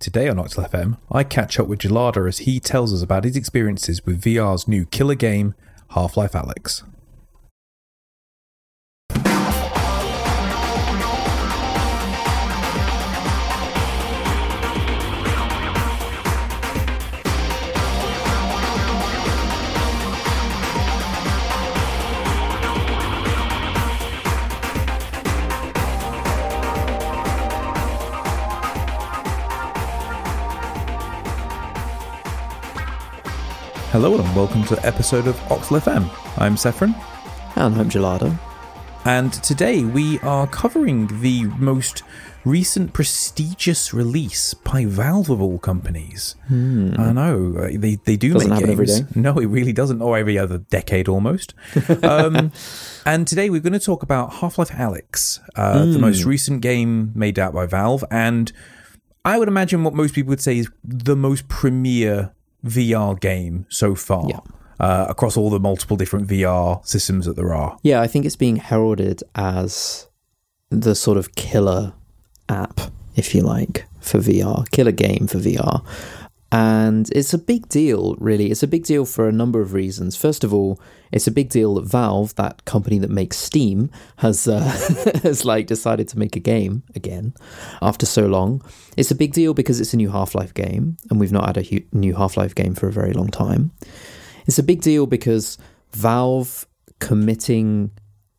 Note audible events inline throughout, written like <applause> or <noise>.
Today on Oxel FM, I catch up with Gelada as he tells us about his experiences with VR's new killer game, Half Life Alyx. Hello and welcome to episode of Oxel FM. I'm Sephron. And I'm Gelada. And today we are covering the most recent prestigious release by Valve of all companies. Hmm. I know uh, they they do Doesn't make games. every day. No, it really doesn't. Or every other decade almost. <laughs> um, and today we're going to talk about Half Life Alyx, uh, the Hmm. most recent game made out by Valve, and I would imagine what most people would say is the most premier VR game so far. Yeah. Uh, across all the multiple different VR systems that there are. Yeah, I think it's being heralded as the sort of killer app, if you like, for VR, killer game for VR. And it's a big deal, really. It's a big deal for a number of reasons. First of all, it's a big deal that Valve, that company that makes Steam, has uh, <laughs> has like decided to make a game again after so long. It's a big deal because it's a new Half Life game, and we've not had a hu- new Half Life game for a very long time. It's a big deal because Valve committing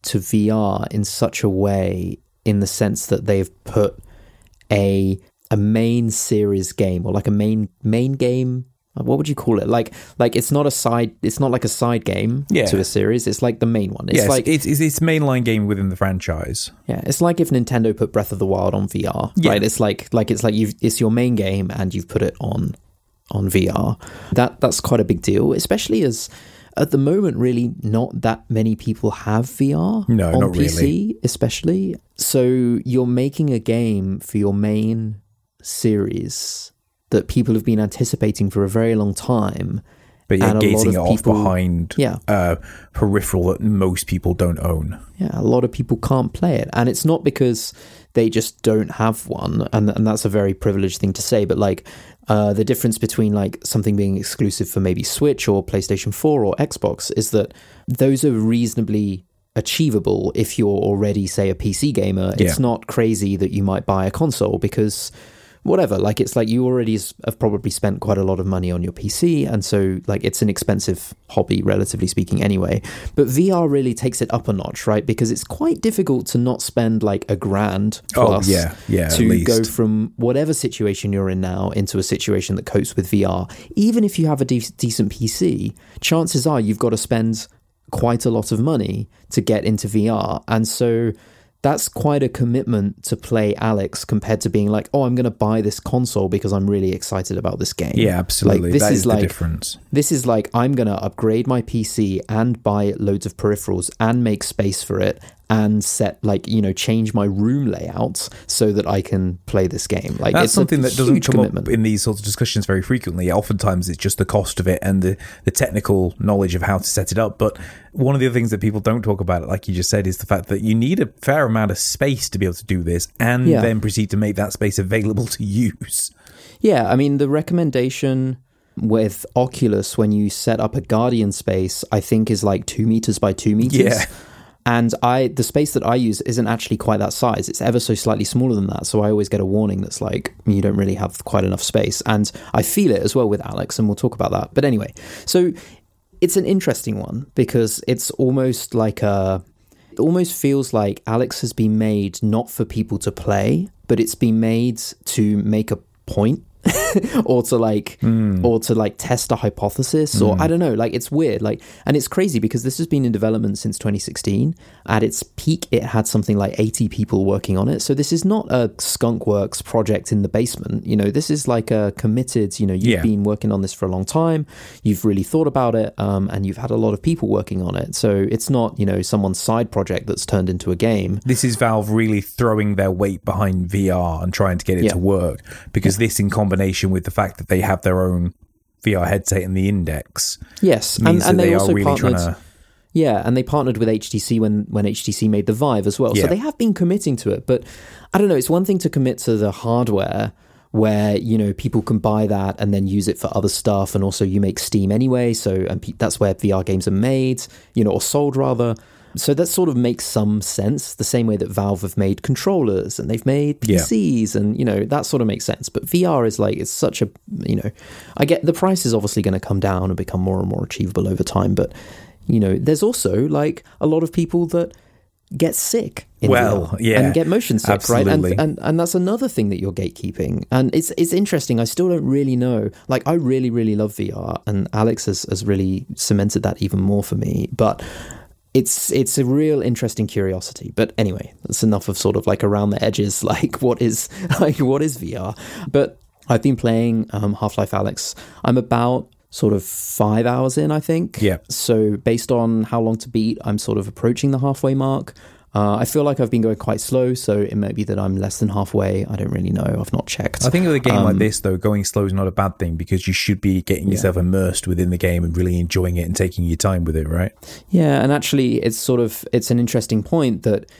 to VR in such a way, in the sense that they've put a a main series game or like a main main game. What would you call it? Like like it's not a side. It's not like a side game Yeah. to a series. It's like the main one. It's yes, like it's, it's it's mainline game within the franchise. yeah, it's like if Nintendo put Breath of the Wild on VR, Yeah. right? It's like like it's like you've it's your main game and you've put it on on VR. That that's quite a big deal, especially as at the moment really not that many people have VR No, on not PC, really. especially. So you're making a game for your main series that people have been anticipating for a very long time. But a lot it of off people- behind Yeah. uh, peripheral that most people don't own. Yeah, a lot of people can't play it. And it's not because they just don't have one. And, and that's a very privileged thing to say. But like uh, the difference between like something being exclusive for maybe Switch or PlayStation 4 or Xbox is that those are reasonably achievable if you're already, say, a PC gamer. It's not crazy that you might buy a console because whatever like it's like you already have probably spent quite a lot of money on your PC and so like it's an expensive hobby relatively speaking anyway. But VR really takes it up a notch right? Because it's quite difficult to not spend like a grand Oh, plus yeah, yeah, to go from whatever situation you're in now into a situation that copes with VR even if you have a de- decent PC chances are you've got to spend quite a lot of money to get into VR and so that's quite a commitment to play Alyx compared to being like, oh, I'm going to buy this console because I'm really excited about this game. Yeah, absolutely. Like, this That is, is like the difference. this is like I'm going to upgrade my PC and buy loads of peripherals and make space for it and set like you know change my room layout so that I can play this game. Like That's it's something that doesn't come commitment. up in these sorts of discussions very frequently. Oftentimes, it's just the cost of it and the, the technical knowledge of how to set it up. But one of the other things that people don't talk about, like you just said, is the fact that you need a fair amount of space to be able to do this and Yeah. then proceed to make that space available to use. Yeah, I mean, the recommendation with Oculus when you set up a Guardian space, I think is like two meters by two meters. Yeah. And I, the space that I use isn't actually quite that size. It's ever so slightly smaller than that. So I always get a warning that's like, you don't really have quite enough space. And I feel it as well with Alyx, and we'll talk about that. But anyway, so it's an interesting one because it's almost like a, it almost feels like Alyx has been made not for people to play, but it's been made to make a point <laughs> or to like or to like test a hypothesis or I don't know like it's weird like and it's crazy because this has been in development since 2016 at its peak it had something like 80 people working on it. So this is not a skunkworks project in the basement. You know this is like a committed you know you've Yeah. been working on this for a long time. You've really thought about it um, and you've had a lot of people working on it. So it's not you know someone's side project that's turned into a game. This is Valve really throwing their weight behind VR and trying to get it Yeah. to work because this, in combination with the fact that they have their own VR headset in the index, yes means and, and that they, they, also are really partnered trying to. Yeah, and they partnered with HTC when when HTC made the Vive as well. Yeah. So they have been committing to it, but I don't know, it's one thing to commit to the hardware where you know people can buy that and then use it for other stuff and also you make steam anyway so and pe- that's where vr games are made you know or sold rather so that sort of makes some sense the same way that valve have made controllers and they've made pcs and you know that sort of makes sense. But vr is like it's such a you know i get the price is obviously going to come down and become more and more achievable over time but you know there's also like a lot of people that get sick in Well, VR yeah, and get motion sick right? And, and and that's another thing that you're gatekeeping. And it's it's interesting i still don't really know. Like i really really love vr and alyx has, has really cemented that even more for me but it's it's a real interesting curiosity. But anyway that's enough of sort of like around the edges <laughs> like what is like what is vr but i've been playing um, half-life alyx. I'm about sort of five hours in i think. Yeah. so based on how long to beat i'm sort of approaching the halfway mark uh, I feel like I've been going quite slow, so it may be that I'm less than halfway. I don't really know. I've not checked. I think with a game like Um, this, though, going slow is not a bad thing because you should be getting yourself immersed within the game and really enjoying it and taking your time with it, right? Yeah, and actually, it's sort of it's an interesting point that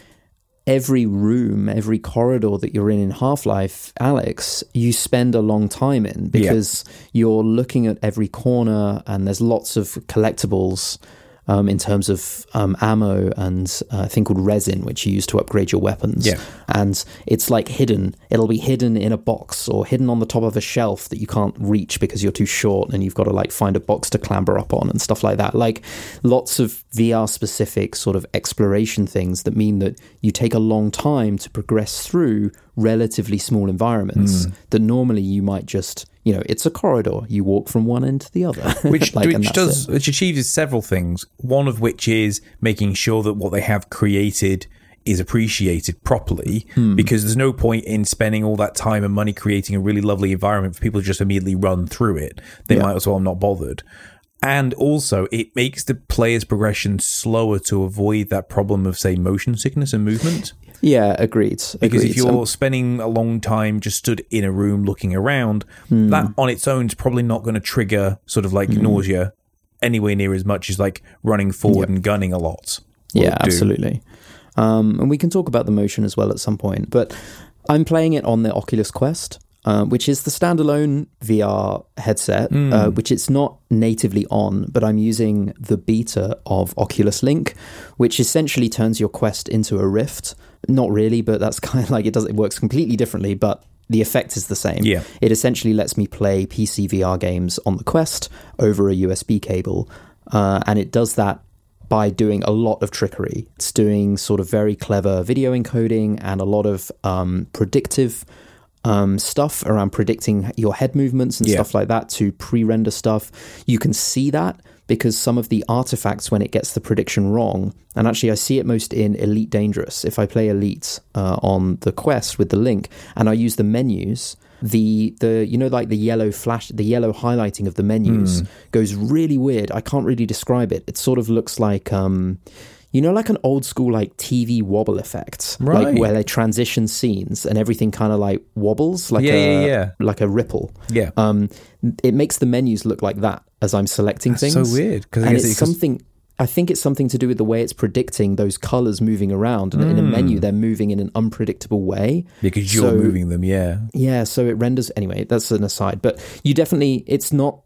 every room, every corridor that you're in in Half Life, Alyx, you spend a long time in because you're looking at every corner, and there's lots of collectibles. Um, in terms of um, ammo and uh, a thing called resin, which you use to upgrade your weapons. Yeah. And it's like hidden. It'll be hidden in a box or hidden on the top of a shelf that you can't reach because you're too short and you've got to like find a box to clamber up on and stuff like that. Like lots of VR specific sort of exploration things that mean that you take a long time to progress through relatively small environments Hmm. that normally you might just, you know, it's a corridor. You walk from one end to the other. <laughs> <laughs> Which, Like, which does it. which achieves several things. One of which is making sure that what they have created is appreciated properly Hmm. because there's no point in spending all that time and money creating a really lovely environment for people to just immediately run through it. They Yeah. might as well have not bothered. And also, it makes the player's progression slower to avoid that problem of, say, motion sickness and movement. Yeah, agreed. Because agreed. if you're Um, spending a long time just stood in a room looking around, Hmm. that on its own is probably not going to trigger sort of like nausea anywhere near as much as like running forward and gunning a lot. Yeah, absolutely. Um, and we can talk about the motion as well at some point. But I'm playing it on the Oculus Quest, uh, which is the standalone VR headset, uh, which it's not natively on, but I'm using the beta of Oculus Link, which essentially turns your Quest into a Rift. Not really, but that's <laughs> kind of like it does. It works completely differently, but the effect is the same. Yeah. It essentially lets me play PC VR games on the Quest over a USB cable, uh, and it does that by doing a lot of trickery. It's doing sort of very clever video encoding and a lot of um, predictive um, stuff around predicting your head movements and Yeah. stuff like that to pre render stuff. You can see that because some of the artifacts, when it gets the prediction wrong, and actually I see it most in Elite Dangerous. If I play Elite uh, on the Quest with the link and I use the menus, the the you know like the yellow flash the yellow highlighting of the menus goes really weird i can't really describe it it sort of looks like um you know like an old school like tv wobble effect Right. like where they transition scenes and everything kind of like wobbles like Yeah, a yeah, yeah. like a ripple Yeah. um it makes the menus look like that as i'm selecting That's things so weird, 'cause I and guess it's it- something I think it's something to do with the way it's predicting those colors moving around. And in a menu, Hmm. they're moving in an unpredictable way. because you're So- moving them, yeah. Yeah, so it renders anyway. That's an aside, but you definitely it's not.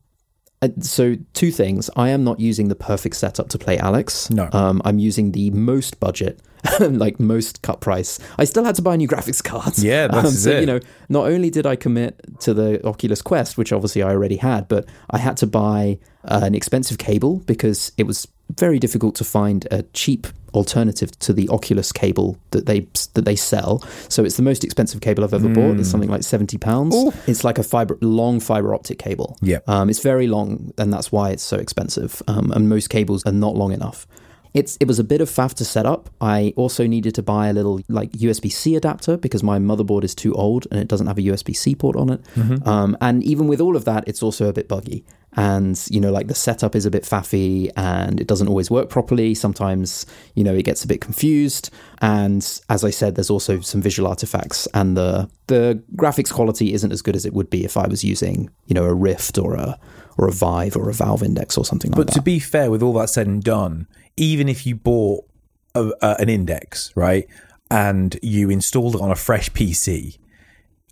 Uh, so two things: I am not using the perfect setup to play Alyx. No. um, I'm using the most budget, <laughs> like most cut price. I still had to buy new graphics cards. Yeah, um, that's so it. you know, not only did I commit to the Oculus Quest, which obviously I already had, but I had to buy uh, an expensive cable because it was very difficult to find a cheap alternative to the Oculus cable that they that they sell. So it's the most expensive cable I've ever bought. It's something like seventy pounds. It's like a fiber long fiber optic cable. Yeah. um, it's very long, and that's why it's so expensive. Um, and most cables are not long enough. It's it was a bit of faff to set up. I also needed to buy a little like USB C adapter because my motherboard is too old and it doesn't have a USB C port on it. Um, and even with all of that, it's also a bit buggy. And you know, like the setup is a bit faffy and it doesn't always work properly. Sometimes you know it gets a bit confused. And as I said, there's also some visual artifacts and the the graphics quality isn't as good as it would be if I was using you know a Rift or a or a Vive or a Valve Index or something like that. But to be fair, with all that said and done, even if you bought a, a, an index, right, and you installed it on a fresh PC,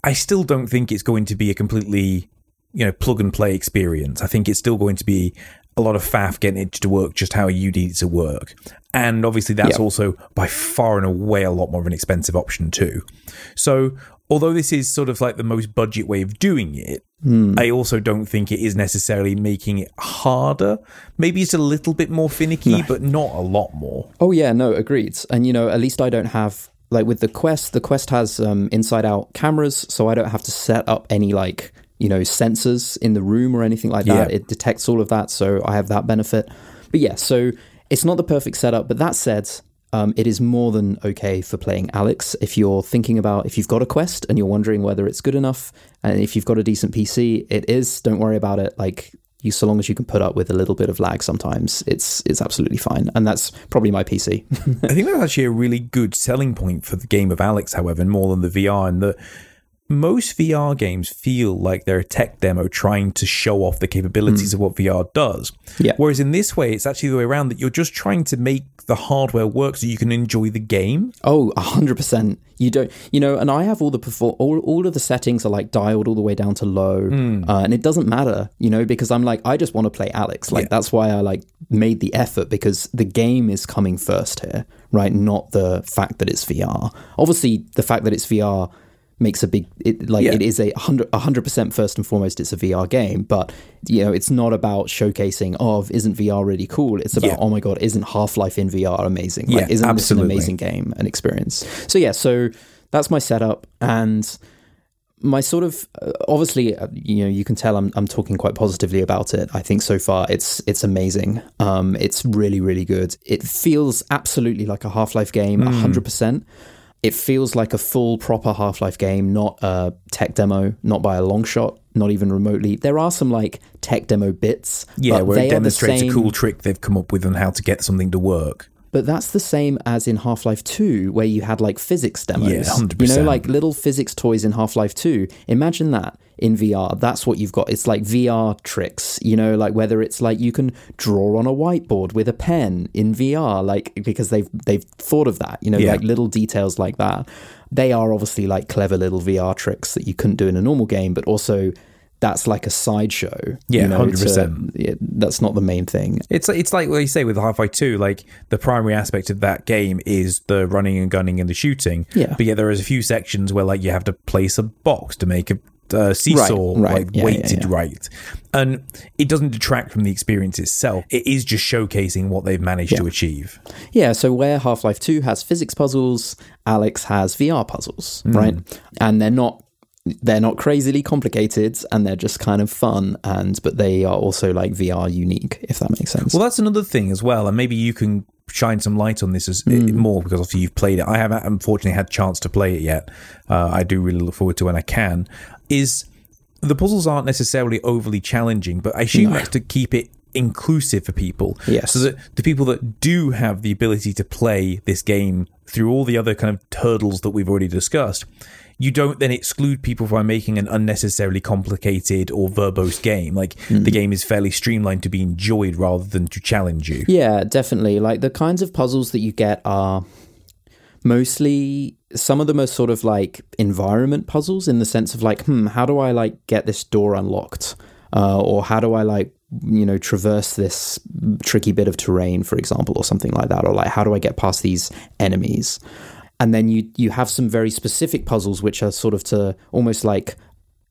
I still don't think it's going to be a completely, you know, plug and play experience. I think it's still going to be a lot of faff getting it to work just how you need it to work. And obviously, that's Yep. also by far and away a lot more of an expensive option, too. So, although this is sort of like the most budget way of doing it, I also don't think it is necessarily making it harder. Maybe it's a little bit more finicky, but not a lot more. Oh yeah, no, agreed. And you know, at least I don't have like with the Quest. The Quest has um, inside-out cameras, so I don't have to set up any like you know sensors in the room or anything like that. Yeah. It detects all of that, so I have that benefit. But yeah, so it's not the perfect setup. But that said. Um, it is more than okay for playing Alyx. If you're thinking about if you've got a Quest and you're wondering whether it's good enough, and if you've got a decent PC, it is. Don't worry about it. Like you, so long as you can put up with a little bit of lag, sometimes it's it's absolutely fine. And that's probably my PC. <laughs> I think that's actually a really good selling point for the game of Alyx, however, more than the VR, and that most VR games feel like they're a tech demo trying to show off the capabilities of what VR does. Yeah. Whereas in this way, it's actually the way around that you're just trying to make the hardware work so you can enjoy the game. Oh, 100%. You don't, you know, and I have all the perform, all, all of the settings are like dialed all the way down to low, uh, and it doesn't matter, you know, because I'm like, I just want to play Alyx. Like Yeah. that's why I like made the effort because the game is coming first here, right? Not the fact that it's VR. Obviously, the fact that it's VR makes a big it like Yeah. it is a hundred a hundred percent first and foremost it's a VR game but you know it's not about showcasing oh isn't VR really cool it's about Yeah. oh my god isn't Half-Life in VR amazing like Yeah, isn't absolutely. this an amazing game and experience so yeah so that's my setup and my sort of uh, obviously uh, you know you can tell I'm I'm talking quite positively about it. I think so far it's it's amazing. Um it's really really good. It feels absolutely like a Half-Life game 100%. It feels like a full proper Half-Life game, not a tech demo, not by a long shot, not even remotely. There are some like tech demo bits, Yeah, where they it demonstrates a cool trick they've come up with on how to get something to work. But that's the same as in Half Life 2, where you had like physics demos. Yeah, 100%. You know, like little physics toys in Half Life 2. Imagine that in VR. That's what you've got. It's like VR tricks, you know, like whether it's like you can draw on a whiteboard with a pen in VR, like because they've they've thought of that, you know, Yeah. like little details like that. They are obviously like clever little VR tricks that you couldn't do in a normal game, but also that's like a sideshow. Yeah, you know, 100%. yeah, that's not the main thing. It's it's like what you say with Half-Life 2, like the primary aspect of that game is the running and gunning and the shooting. Yeah. But yeah, there is a few sections where like you have to place a box to make a uh, seesaw Right, right. like Yeah, yeah, weighted yeah. right. And it doesn't detract from the experience itself. It is just showcasing what they've managed to achieve. Yeah, so where Half Life 2 has physics puzzles, Alyx has VR puzzles, right? And they're not they're not crazily complicated and they're just kind of fun and but they are also like VR unique, if that makes sense. Well, that's another thing as well, and maybe you can shine some light on this as more because obviously you've played it. I haven't unfortunately had chance to play it yet. Uh, I do really look forward to when I can. Is the puzzles aren't necessarily overly challenging, but I assume that's to keep it inclusive for people. Yes. So that the people that do have the ability to play this game through all the other kind of hurdles that we've already discussed, you don't then exclude people by making an unnecessarily complicated or verbose game. Like the game is fairly streamlined to be enjoyed rather than to challenge you. Yeah, definitely. Like the kinds of puzzles that you get are mostly some of them are sort of like environment puzzles in the sense of like, hmm, how do I like get this door unlocked? Uh, or how do I like you know traverse this tricky bit of terrain, for example, or something like that? Or like how do I get past these enemies? And then you you have some very specific puzzles which are sort of to almost like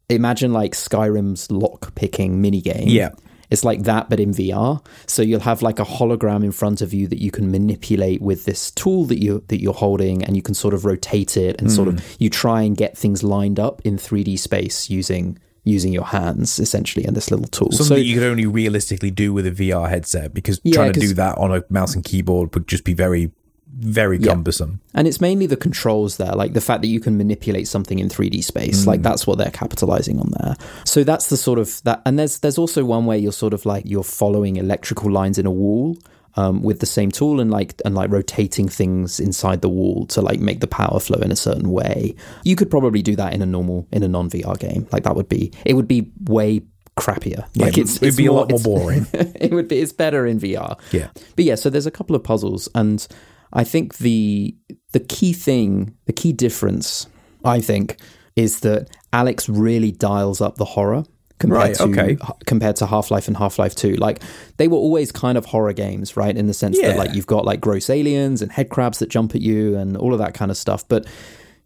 imagine like Skyrim's lock picking mini game. Yeah. It's like that, but in VR. So you'll have like a hologram in front of you that you can manipulate with this tool that you that you're holding, and you can sort of rotate it and sort Hmm. of you try and get things lined up in 3D space using using your hands essentially and this little tool. Something so that you could only realistically do with a VR headset because Yeah, trying to do that on a mouse and keyboard would just be very, very cumbersome. And it's mainly the controls there, like the fact that you can manipulate something in 3D space. Like mm. that's what they're capitalizing on there. So that's the sort of that. And there's there's also one where you're sort of like you're following electrical lines in a wall um, with the same tool and like and like rotating things inside the wall to like make the power flow in a certain way. You could probably do that in a normal in a non VR game. Like that would be it would be way crappier. Like it'd it's be a lot more boring. <laughs> it would be it's better in VR. Yeah. But yeah, so there's a couple of puzzles and I think the the key thing, the key difference, I think, is that Alyx really dials up the horror compared Right, to okay. compared to Half Life and Half Life Two. Like they were always kind of horror games, right? In the sense Yeah. that like you've got like gross aliens and head crabs that jump at you and all of that kind of stuff, but.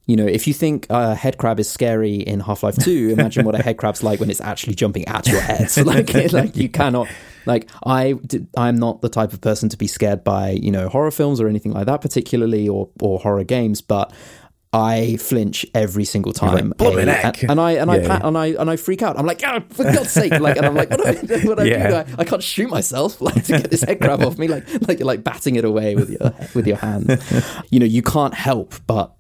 You know, if you think a head crab is scary in Half Life Two, <laughs> imagine what a head crab's like when it's actually jumping at your head. So <laughs> like, <laughs> like you cannot, like I, did, I'm not the type of person to be scared by you know horror films or anything like that, particularly or or horror games, but. I flinch every single time, like, A- and, and I and I Yeah. pat, and I and I freak out. I'm like, oh, for God's sake! Like, and I'm like, what do I, what do I Yeah. do? I, I can't shoot myself <laughs> like to get this head crab off me, like like you're like batting it away with your with your hand. <laughs> you know, you can't help but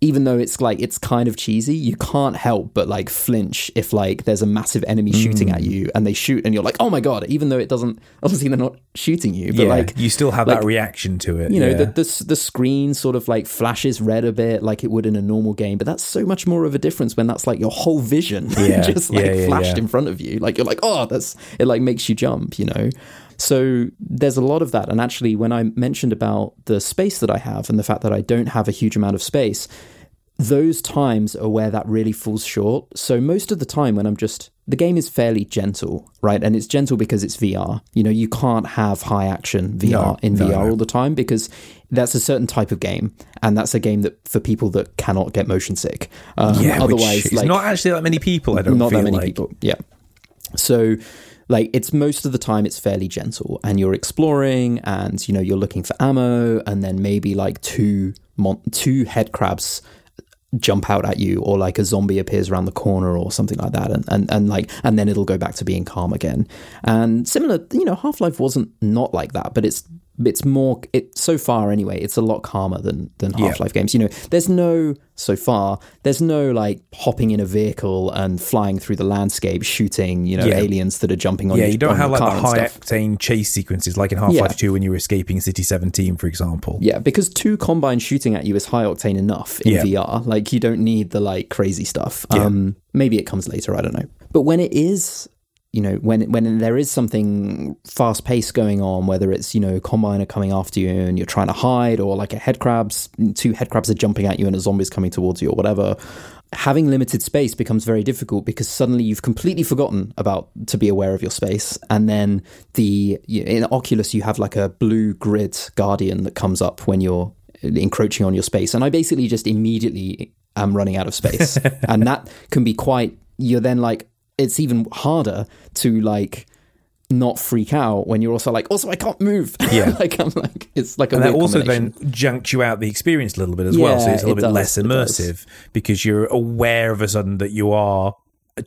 even though it's like it's kind of cheesy, you can't help but like flinch if like there's a massive enemy shooting Mm. at you and they shoot and you're like, oh my god! Even though it doesn't, obviously they're not shooting you, but yeah, like you still have like, that reaction to it. you know yeah. the, the the screen sort of like flashes red a bit like it would in a normal game but that's so much more of a difference when that's like your whole vision <laughs> Yeah, just like flashed in front of you like you're like oh that's it like makes you jump you know so there's a lot of that and actually when i mentioned about the space that i have and the fact that i don't have a huge amount of space those times are where that really falls short. So most of the time when I'm just the game is fairly gentle, right? And it's gentle because it's VR. You know, you can't have high action VR No, in no, VR no. all the time because that's a certain type of game, and that's a game that for people that cannot get motion sick. Um, yeah, otherwise, which is like not actually that many people. I don't not feel that many like. people. Yeah. So like it's most of the time it's fairly gentle and you're exploring and you know you're looking for ammo and then maybe like two mon- two head crabs jump out at you or like a zombie appears around the corner or something like that and, and, and like and then it'll go back to being calm again. And similar you know half-life wasn't not like that but it's it's more it so far anyway it's a lot calmer than than half-life games you know there's no so far there's no like hopping in a vehicle and flying through the landscape shooting you know Yeah. aliens that are jumping on Yeah, you don't have like the high octane chase sequences like in Half Yeah. Life 2 when you were escaping City 17, for example. Yeah, because two combines shooting at you is high octane enough in Yeah. VR. Like you don't need the like crazy stuff. Um maybe it comes later, I don't know. But when it is you know, when when there is something fast paced going on, whether it's, you know, combine are coming after you and you're trying to hide, or like a head crabs two head crabs are jumping at you and a zombie's coming towards you or whatever, having limited space becomes very difficult because suddenly you've completely forgotten about to be aware of your space. And then the in oculus you have like a blue grid guardian that comes up when you're encroaching on your space. And i basically just immediately am running out of space. <laughs> And that can be quite you're then like it's even harder to like not freak out when you're also like also i can't move <laughs> Yeah. like i'm like it's like a And that also then junks you out the experience a little bit as well. So it's a little it bit does, less immersive because you're aware of a sudden that you are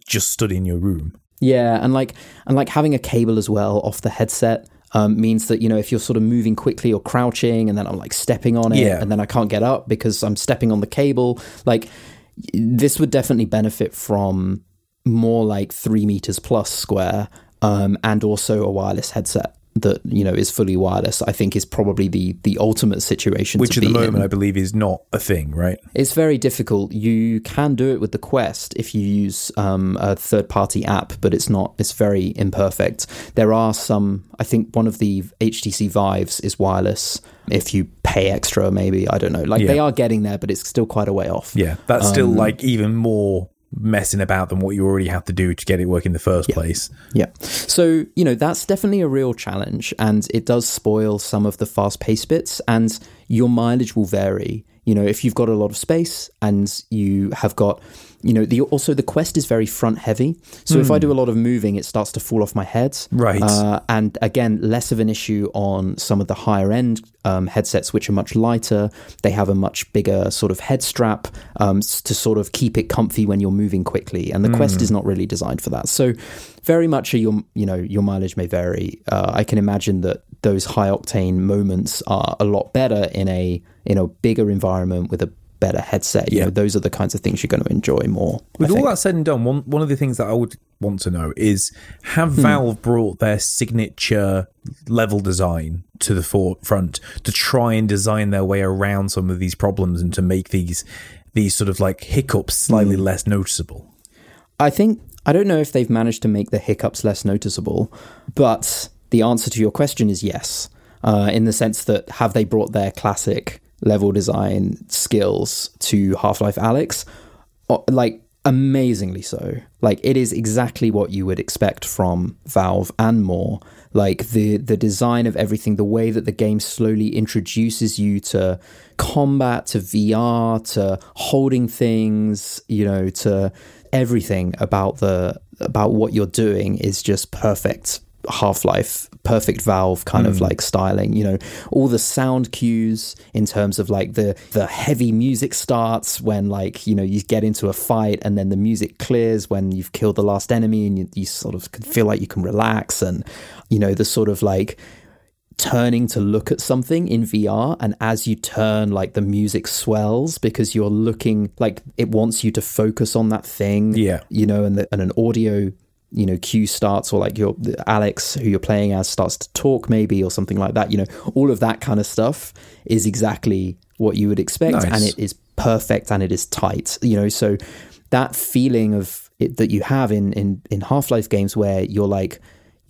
just stood in your room. Yeah, and like and like having a cable as well off the headset um, means that you know if you're sort of moving quickly or crouching, and then I'm like stepping on it, Yeah. and then I can't get up because I'm stepping on the cable. Like this would definitely benefit from more like three meters plus square, um, and also a wireless headset that you know is fully wireless. I think is probably the the ultimate situation. Which at the moment in. I believe is not a thing, right? It's very difficult. You can do it with the Quest if you use um, a third party app, but it's not, it's very imperfect. There are some, I think one of the HTC Vives is wireless. If you pay extra, maybe, I don't know. Like Yeah. they are getting there, but it's still quite a way off. Yeah, that's still Um, like even more messing about than what you already have to do to get it working in the first place. Yeah. So, you know, that's definitely a real challenge and it does spoil some of the fast paced bits and your mileage will vary. You know, if you've got a lot of space and you have got, you know, the also the quest is very front heavy. So if I do a lot of moving, it starts to fall off my head. Right. Uh, and again, less of an issue on some of the higher end um, headsets, which are much lighter. They have a much bigger sort of head strap um, to sort of keep it comfy when you're moving quickly. And the Quest is not really designed for that. So very much your you know your mileage may vary. Uh, I can imagine that those high octane moments are a lot better in a in a bigger environment with a better headset. You Yeah. know, those are the kinds of things you're going to enjoy more. With all that said and done, one one of the things that I would want to know is have Hmm. Valve brought their signature level design to the forefront to try and design their way around some of these problems and to make these these sort of like hiccups slightly Hmm. less noticeable. I think I don't know if they've managed to make the hiccups less noticeable, but the answer to your question is yes. Uh, in the sense that have they brought their classic level design skills to Half Life Alyx? Like amazingly so. Like it is exactly what you would expect from Valve and more. Like the the design of everything, the way that the game slowly introduces you to combat, to VR, to holding things, you know, to everything about the about what you're doing is just perfect Half Life, perfect Valve kind mm. of like styling. You know, all the sound cues in terms of like the the heavy music starts when like you know you get into a fight, and then the music clears when you've killed the last enemy, and you, you sort of feel like you can relax, and you know the sort of like turning to look at something in VR and as you turn like the music swells because you're looking like it wants you to focus on that thing yeah you know and, the, and an audio you know cue starts or like your alyx who you're playing as starts to talk maybe or something like that you know all of that kind of stuff is exactly what you would expect nice. and it is perfect and it is tight you know so that feeling of it that you have in in in half-life games where you're like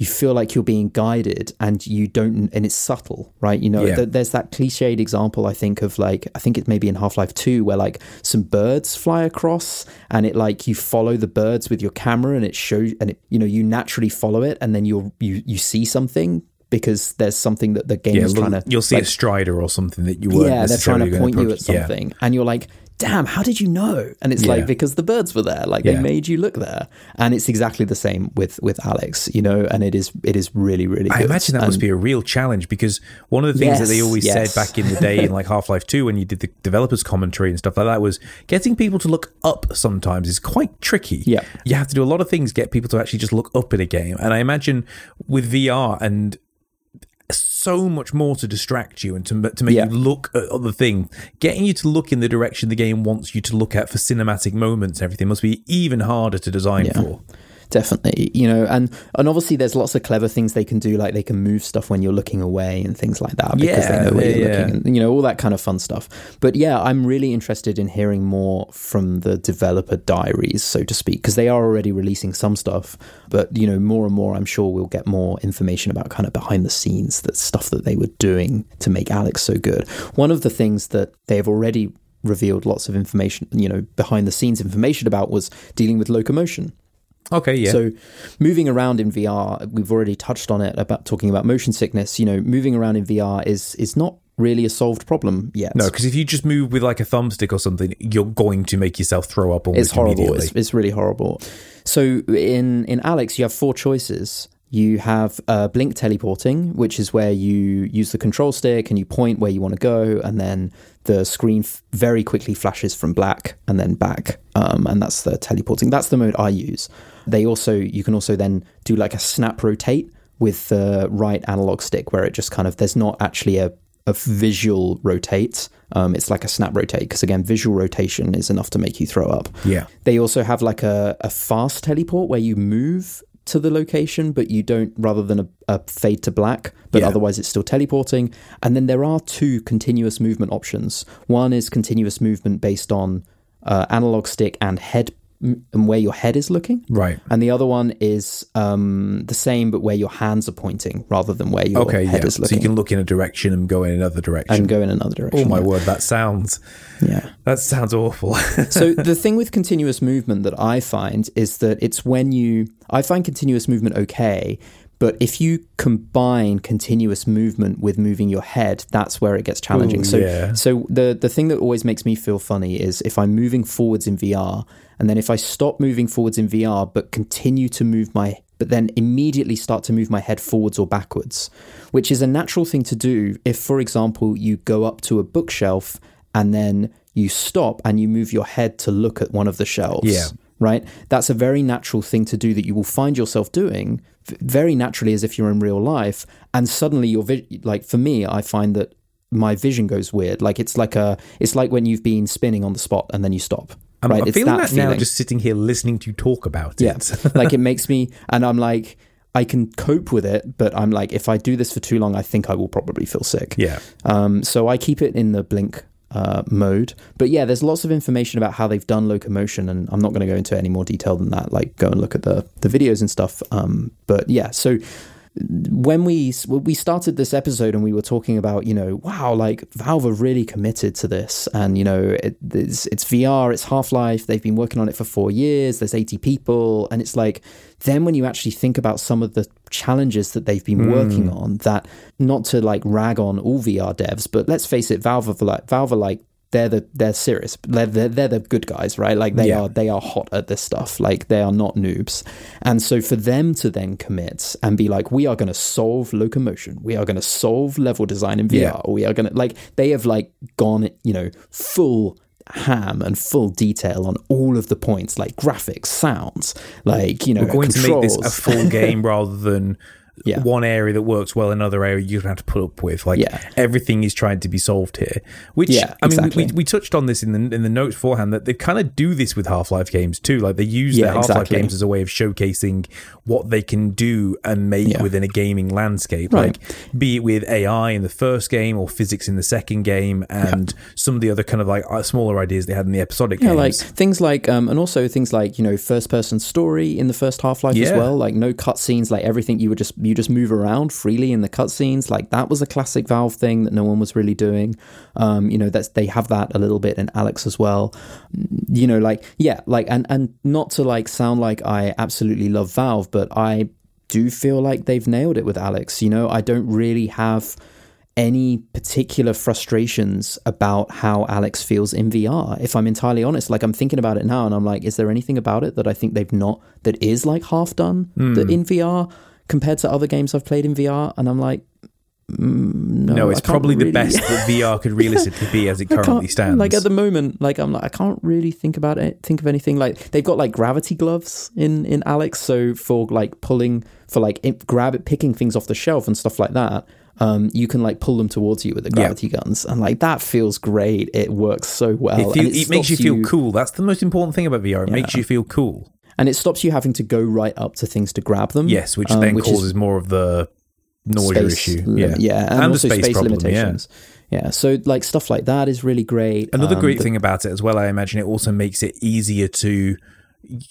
you feel like you're being guided and you don't and it's subtle right you know yeah. th- there's that cliched example i think of like i think it may be in half-life 2 where like some birds fly across and it like you follow the birds with your camera and it shows and it, you know you naturally follow it and then you're you you see something because there's something that the game yeah, is trying to you'll see like, a strider or something that you weren't yeah they're trying to point you at something yeah. and you're like damn, how did you know? And it's yeah. like because the birds were there, like yeah. they made you look there. And it's exactly the same with with Alyx, you know. And it is it is really really. Good. I imagine that and, must be a real challenge because one of the things yes, that they always yes. said back in the day in like <laughs> Half Life Two when you did the developers commentary and stuff like that was getting people to look up sometimes is quite tricky. Yeah, you have to do a lot of things get people to actually just look up in a game. And I imagine with VR and so much more to distract you and to, to make yeah. you look at other things. Getting you to look in the direction the game wants you to look at for cinematic moments, everything must be even harder to design yeah. for definitely you know and and obviously there's lots of clever things they can do like they can move stuff when you're looking away and things like that because yeah, they know where yeah, you're yeah. looking and, you know all that kind of fun stuff but yeah i'm really interested in hearing more from the developer diaries so to speak because they are already releasing some stuff but you know more and more i'm sure we'll get more information about kind of behind the scenes that stuff that they were doing to make alyx so good one of the things that they've already revealed lots of information, you know, behind the scenes information about was dealing with locomotion. Okay, yeah. So moving around in VR, we've already touched on it about talking about motion sickness. You know, moving around in VR is is not really a solved problem yet. No, because if you just move with like a thumbstick or something, you're going to make yourself throw up. Almost it's horrible. It's, it's, really horrible. So in in Alyx, you have four choices. You have uh, blink teleporting, which is where you use the control stick and you point where you want to go, and then the screen f- very quickly flashes from black and then back, um, and that's the teleporting. That's the mode I use. They also you can also then do like a snap rotate with the right analog stick, where it just kind of there's not actually a a visual rotate. Um, it's like a snap rotate because again, visual rotation is enough to make you throw up. Yeah. They also have like a, a fast teleport where you move to the location, but you don't, rather than a, a fade to black, but yeah. otherwise it's still teleporting. And then there are two continuous movement options. One is continuous movement based on uh, analog stick and head and where your head is looking. Right. And the other one is um, the same, but where your hands are pointing rather than where your okay, head yeah. is looking. So you can look in a direction and go in another direction. And go in another direction. Oh my yeah. word, that sounds. Yeah. That sounds awful. <laughs> so the thing with continuous movement that I find is that it's when you. I find continuous movement okay, but if you combine continuous movement with moving your head, that's where it gets challenging. Ooh, so, yeah. so the the thing that always makes me feel funny is if I'm moving forwards in VR, and then if I stop moving forwards in VR but continue to move my but then immediately start to move my head forwards or backwards, which is a natural thing to do if, for example, you go up to a bookshelf and then you stop and you move your head to look at one of the shelves. Yeah. Right? That's a very natural thing to do that you will find yourself doing very naturally as if you're in real life and suddenly you're vi- like for me I find that my vision goes weird like it's like a it's like when you've been spinning on the spot and then you stop I'm, right? I'm feeling that, that feeling. now just sitting here listening to you talk about yeah. it. <laughs> like it <laughs> makes me, and I'm like, I can cope with it, but I'm like, if I do this for too long, I think I will probably feel sick. Yeah. Um, so I keep it in the blink uh, mode. But yeah, there's lots of information about how they've done locomotion, and I'm not going to go into any more detail than that. Like, go and look at the the videos and stuff. Um, but yeah, so when we we started this episode and we were talking about you know wow like Valve are really committed to this and you know it, it's, it's VR it's Half Life they've been working on it for four years there's 80 people and it's like then when you actually think about some of the challenges that they've been mm. working on that not to like rag on all VR devs but let's face it Valve are like Valve are like they're the they're serious. They're, they're, they're the good guys, right? Like they yeah. are they are hot at this stuff. Like they are not noobs. And so for them to then commit and be like, we are going to solve locomotion, we are going to solve level design in VR, yeah. we are going to like they have like gone, you know, full ham and full detail on all of the points like graphics sounds like you know we're going controls. to make this a full game <laughs> rather than yeah. one area that works well, another area you have to put up with. Like yeah. everything is trying to be solved here. Which yeah, I mean, exactly. we, we, touched on this in the in the notes beforehand that they kind of do this with Half Life games too. Like they use their Half Life exactly. games as a way of showcasing what they can do and make within a gaming landscape. Right. Like be it with AI in the first game or physics in the second game, and some of the other kind of like uh, smaller ideas they had in the episodic yeah, games. like things like um, and also things like you know first person story in the first Half Life as well. Like no cutscenes, like everything you would just you just move around freely in the cutscenes. Like that was a classic Valve thing that no one was really doing. Um, you know, that's they have that a little bit in Alyx as well. You know, like yeah, like and and not to like sound like I absolutely love Valve, but I do feel like they've nailed it with Alyx. You know, I don't really have any particular frustrations about how Alyx feels in VR. If I'm entirely honest, like I'm thinking about it now and I'm like, is there anything about it that I think they've not that is like half done mm. that in VR compared to other games I've played in VR? And I'm like, mm, no, no, it's probably really. the best that VR could <laughs> realistically be as it currently stands. Like at the moment, like I'm like I can't really think about it. Think of anything like they've got like gravity gloves in in Alyx, so for like pulling for like grab it, picking things off the shelf and stuff like that um, you can like pull them towards you with the gravity yeah. guns, and like that feels great. It works so well. It, feel, it, it makes you feel you, cool. That's the most important thing about VR. It yeah. makes you feel cool, and it stops you having to go right up to things to grab them. Yes, which um, then which causes more of the noise issue. yeah, yeah, and, and also space, space problem, limitations. Yeah. yeah, so like stuff like that is really great. Another um, great thing about it as well, I imagine it also makes it easier to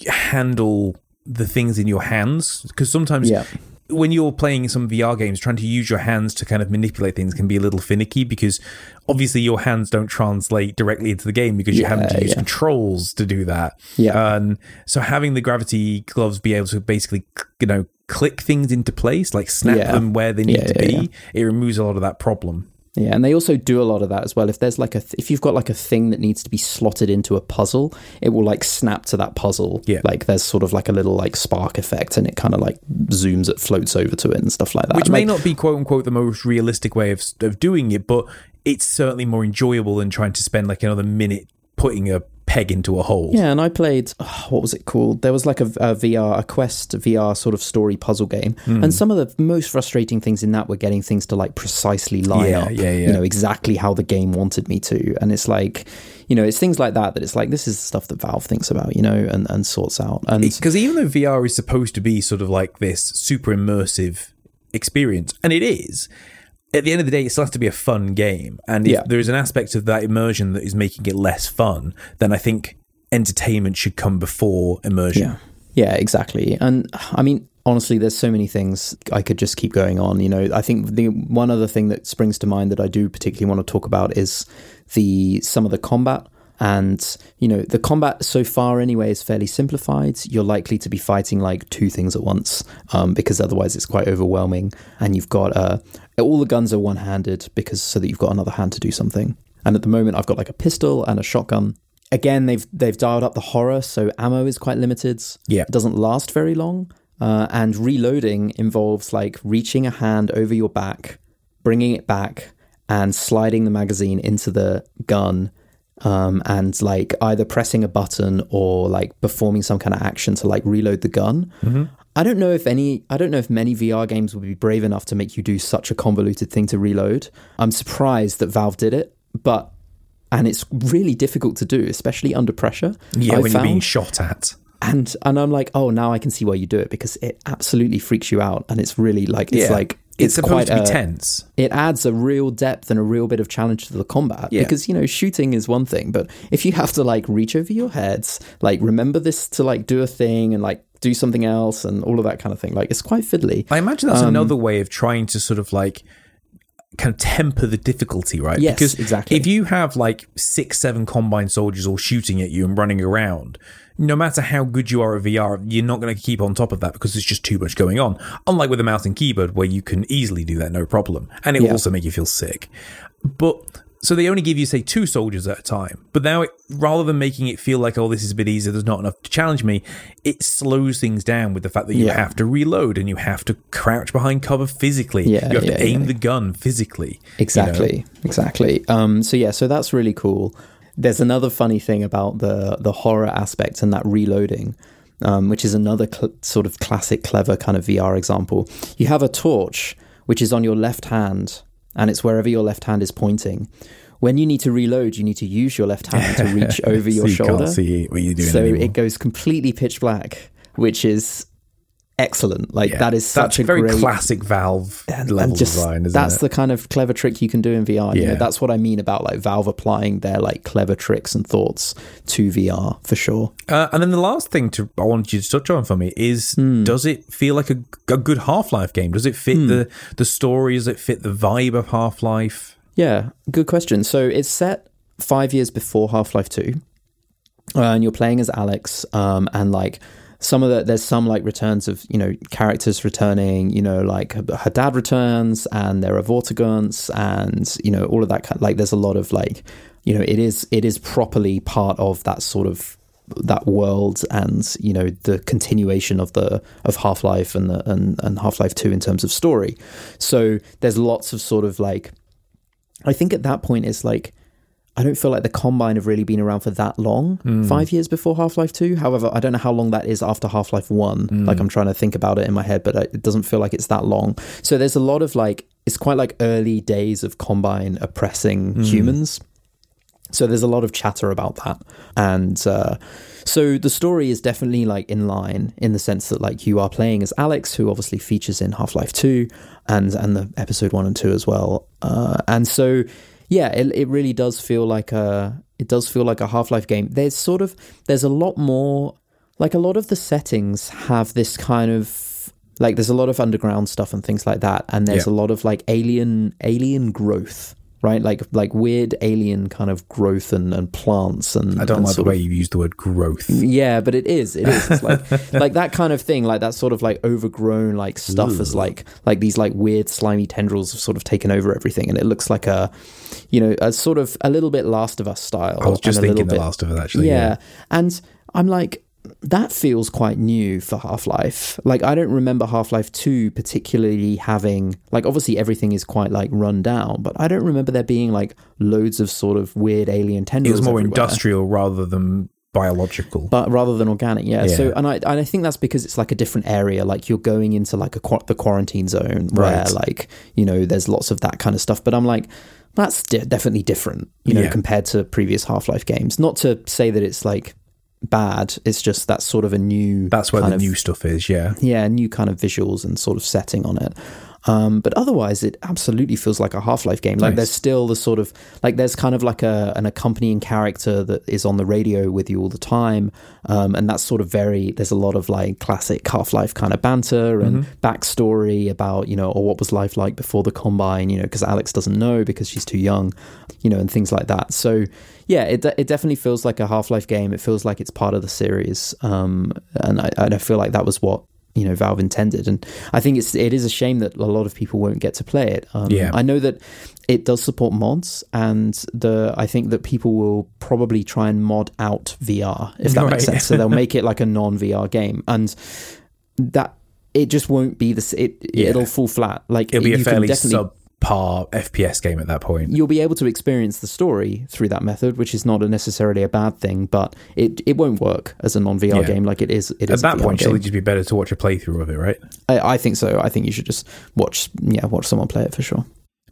handle the things in your hands because sometimes yeah when you're playing some VR games, trying to use your hands to kind of manipulate things can be a little finicky because obviously your hands don't translate directly into the game because you're having to use yeah. controls to do that. Yeah. Um, so having the gravity gloves be able to basically, you know, click things into place, like snap yeah. them where they need yeah, to be, it removes a lot of that problem. Yeah, and they also do a lot of that as well. If there's like a th- if you've got like a thing that needs to be slotted into a puzzle, it will like snap to that puzzle. Yeah, like there's sort of like a little like spark effect, and it kind of like zooms it, floats over to it, and stuff like that. Which and may like, not be quote unquote the most realistic way of of doing it, but it's certainly more enjoyable than trying to spend like another minute putting a peg into a hole. Yeah, and I played oh, what was it called? There was like a, a, VR, a Quest VR sort of story puzzle game, mm. and some of the most frustrating things in that were getting things to like precisely line yeah, up. Yeah, yeah. You know exactly how the game wanted me to, and it's like, you know, it's things like that that it's like this is the stuff that Valve thinks about, you know, and and sorts out. And because even though VR is supposed to be sort of like this super immersive experience, and it is at the end of the day, it still has to be a fun game. And if yeah. there is an aspect of that immersion that is making it less fun, then I think entertainment should come before immersion. Yeah, yeah exactly. And I mean, honestly, there's so many things I could just keep going on. You know, I think the one other thing that springs to mind that I do particularly want to talk about is the some of the combat. And, you know, the combat so far, anyway, is fairly simplified. You're likely to be fighting like two things at once um, because otherwise it's quite overwhelming. And you've got uh, all the guns are one handed because so that you've got another hand to do something. And at the moment, I've got like a pistol and a shotgun. Again, they've they've dialed up the horror, so ammo is quite limited. Yeah, it doesn't last very long, uh, and reloading involves like reaching a hand over your back, bringing it back, and sliding the magazine into the gun um, and like either pressing a button or like performing some kind of action to like reload the gun. Mm-hmm. I don't know if any, I don't know if many VR games would be brave enough to make you do such a convoluted thing to reload. I'm surprised that Valve did it, but and it's really difficult to do, especially under pressure. Yeah, I when found. you're being shot at. And and I'm like, oh, now I can see why you do it because it absolutely freaks you out, and it's really like it's yeah. like it's, it's supposed to be a, tense. It adds a real depth and a real bit of challenge to the combat yeah. because you know shooting is one thing, but if you have to like reach over your heads, like remember this to like do a thing and like do something else and all of that kind of thing. Like it's quite fiddly. I imagine that's Um, another way of trying to sort of like kind of temper the difficulty, right? Yes, because exactly. If you have like six, seven combine soldiers all shooting at you and running around, no matter how good you are at VR, you're not going to keep on top of that because there's just too much going on. Unlike with a mouse and keyboard, where you can easily do that no problem, and it will also make you feel sick. But so they only give you say two soldiers at a time. But now, it, rather than making it feel like oh this is a bit easier, there's not enough to challenge me, it slows things down with the fact that you Yeah. have to reload and you have to crouch behind cover physically. Yeah, you have yeah, to aim the gun physically. you know? Exactly, exactly. Um, so yeah, so that's really cool. There's another funny thing about the the horror aspect and that reloading, um, which is another cl- sort of classic, clever kind of VR example. You have a torch which is on your left hand, and it's wherever your left hand is pointing. When you need to reload, you need to use your left hand to reach <laughs> over your so you shoulder. can't see what you're doing so anymore. it goes completely pitch black, which is excellent. Like Yeah. that is such a very great classic Valve and, level and just design, isn't that's it? the kind of clever trick you can do in VR. You know, Yeah. that's what I mean about like Valve applying their like clever tricks and thoughts to VR for sure. Uh, and then the last thing to I wanted you to touch on for me is Hmm. does it feel like a, a good Half Life game? Does it fit Hmm. the the story? Does it fit the vibe of Half Life? Yeah, good question. So it's set five years before Half Life Two, uh, and you're playing as Alyx, um, and like some of the there's some like returns of you know characters returning. You know, like her, dad returns, and there are Vortigaunt's, and you know all of that. Kind like there's a lot of like you know it is it is properly part of that sort of that world and you know the continuation of the of Half Life and the and, and Half Life Two in terms of story. So there's lots of sort of like I think at that point it's like I don't feel like the Combine have really been around for that long. Five years before Half Life Two. However, I don't know how long that is after Half Life One. Like I'm trying to think about it in my head, but it doesn't feel like it's that long. So there's a lot of like it's quite like early days of Combine oppressing humans. So there's a lot of chatter about that, and uh, so the story is definitely like in line in the sense that like you are playing as Alyx, who obviously features in Half Life Two, and and the episode one and two as well. Uh, and so yeah, it it really does feel like a it does feel like a Half Life game. There's sort of there's a lot more like a lot of the settings have this kind of like there's a lot of underground stuff and things like that, and there's Yeah. a lot of like alien alien growth. Right, like like weird alien kind of growth and, and plants and I don't and like the of- way you use the word growth. yeah, but it is. It is. It's like <laughs> like that kind of thing, like that sort of like overgrown like stuff as like like these like weird slimy tendrils have sort of taken over everything, and it looks like a you know a sort of a little bit Last of Us style. I was just thinking little The bit- Last of Us actually. yeah. Yeah. and I'm like that feels quite new for Half Life. Like I don't remember Half Life Two particularly having like obviously everything is quite like run down, but I don't remember there being like loads of sort of weird alien tendrils. It was more everywhere industrial rather than biological. but rather than organic yeah. so and I, and I think that's because it's like a different area like you're going into like a qu- the quarantine zone where Right. like you know there's lots of that kind of stuff but i'm like that's de- definitely different you know Yeah. compared to previous half-life games not to say that it's like bad it's just that's sort of a new That's where the of, new stuff is. Yeah. yeah new kind of visuals and sort of setting on it um, but otherwise it absolutely feels like a half-life game. Like Nice. there's still the sort of like there's kind of like a an accompanying character that is on the radio with you all the time. Um, and that's sort of very there's a lot of like classic half-life kind of banter and backstory about you know or what was life like before the combine you know because alyx doesn't know because she's too young you know and things like that. So yeah it, it definitely feels like a half-life game. It feels like it's part of the series. Um, and I, I feel like that was what you know Valve intended, and I think it's it is a shame that a lot of people won't get to play it. Um, Yeah. I know that it does support mods, and the I think that people will probably try and mod out VR if that makes sense. So they'll <laughs> make it like a non VR game, and that it just won't be the it. Yeah. It'll fall flat. Like It'll be a fairly definitely subpar FPS game at that point. you'll be able to experience the story through that method, which is not a necessarily a bad thing, but it, it won't work as a non VR Yeah. game like it is. It At is that point, game. surely it'd just be better to watch a playthrough of it, right? I, I think so. I think you should just watch, yeah, watch someone play it for sure.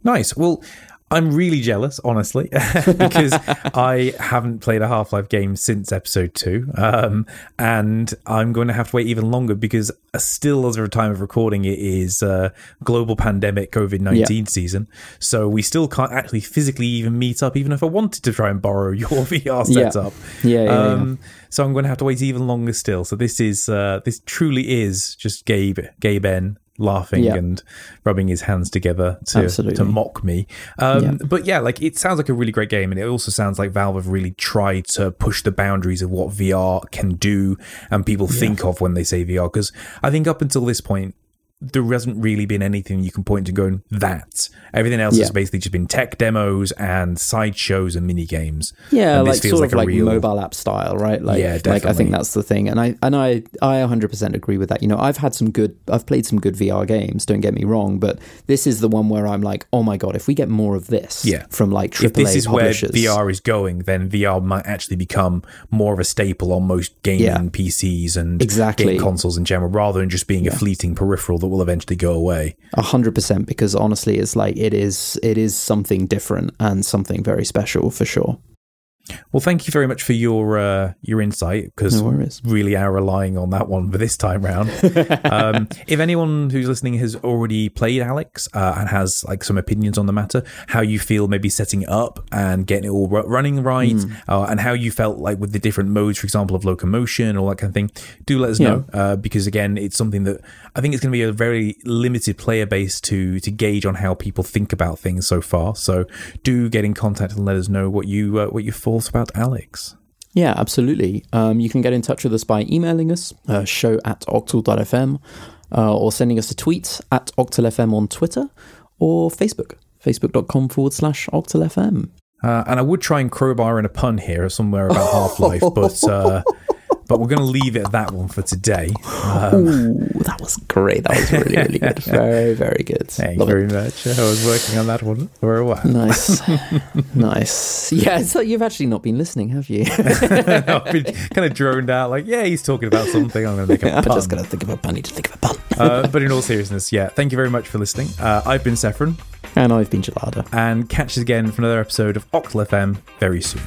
Nice. Well, I'm really jealous, honestly, <laughs> because <laughs> I haven't played a Half Life game since episode two. Um, and I'm going to have to wait even longer because, uh, still, as of the time of recording, it is uh, global pandemic COVID 19 yeah. season. So we still can't actually physically even meet up, even if I wanted to try and borrow <laughs> your VR setup. Yeah, yeah, yeah, um, yeah. So I'm going to have to wait even longer still. So this is, uh, this truly is just Gabe, Gabe N laughing yeah. and rubbing his hands together to, to mock me. Um, yeah. But yeah, like it sounds like a really great game, and it also sounds like Valve have really tried to push the boundaries of what VR can do and people yeah. think of when they say VR. Because I think up until this point, there hasn't really been anything you can point to going that. Everything else yeah. has basically just been tech demos and sideshows and mini games. Yeah, like sort like of like real... mobile app style, right? Like, yeah, definitely. like I think that's the thing, and I and I I 100% agree with that. You know, I've had some good, I've played some good VR games. Don't get me wrong, but this is the one where I'm like, oh my god, if we get more of this, yeah. from like AAA if this is publishers, where VR is going, then VR might actually become more of a staple on most gaming yeah. PCs and exactly. game consoles in general, rather than just being yeah. a fleeting peripheral that will eventually go away. A hundred percent, because honestly, it's like it is it is something different and something very special for sure. Well, thank you very much for your uh, your insight because no really are relying on that one for this time round. <laughs> um, if anyone who's listening has already played Alyx uh, and has like some opinions on the matter, how you feel maybe setting it up and getting it all running right, mm. uh, and how you felt like with the different modes, for example, of locomotion, all that kind of thing, do let us yeah. know uh, because again, it's something that I think it's going to be a very limited player base to to gauge on how people think about things so far. So do get in contact and let us know what you uh, what you thought about Alyx. Yeah, absolutely. Um, you can get in touch with us by emailing us, uh, show at octal.fm, uh, or sending us a tweet at octalfm on Twitter or Facebook, facebook.com forward slash octalfm. Uh, and I would try and crowbar in a pun here somewhere about <laughs> Half Life, but uh, but we're going to leave it at that one for today. Um, Ooh, that was great. That was really, really good. <laughs> Very, very good. Thank Love you very it. much. I was working on that one for a while. Nice. <laughs> nice. Yeah, so you've actually not been listening, have you? no, <laughs> I've been kind of droned out, like, yeah, he's talking about something. I'm going to make a pun. I'm just going to think of a pun. I need to think of a pun. uh, but in all seriousness, yeah, thank you very much for listening. Uh, I've been Saffron. And I've been Gelada. And catch us again for another episode of Octal FM very soon.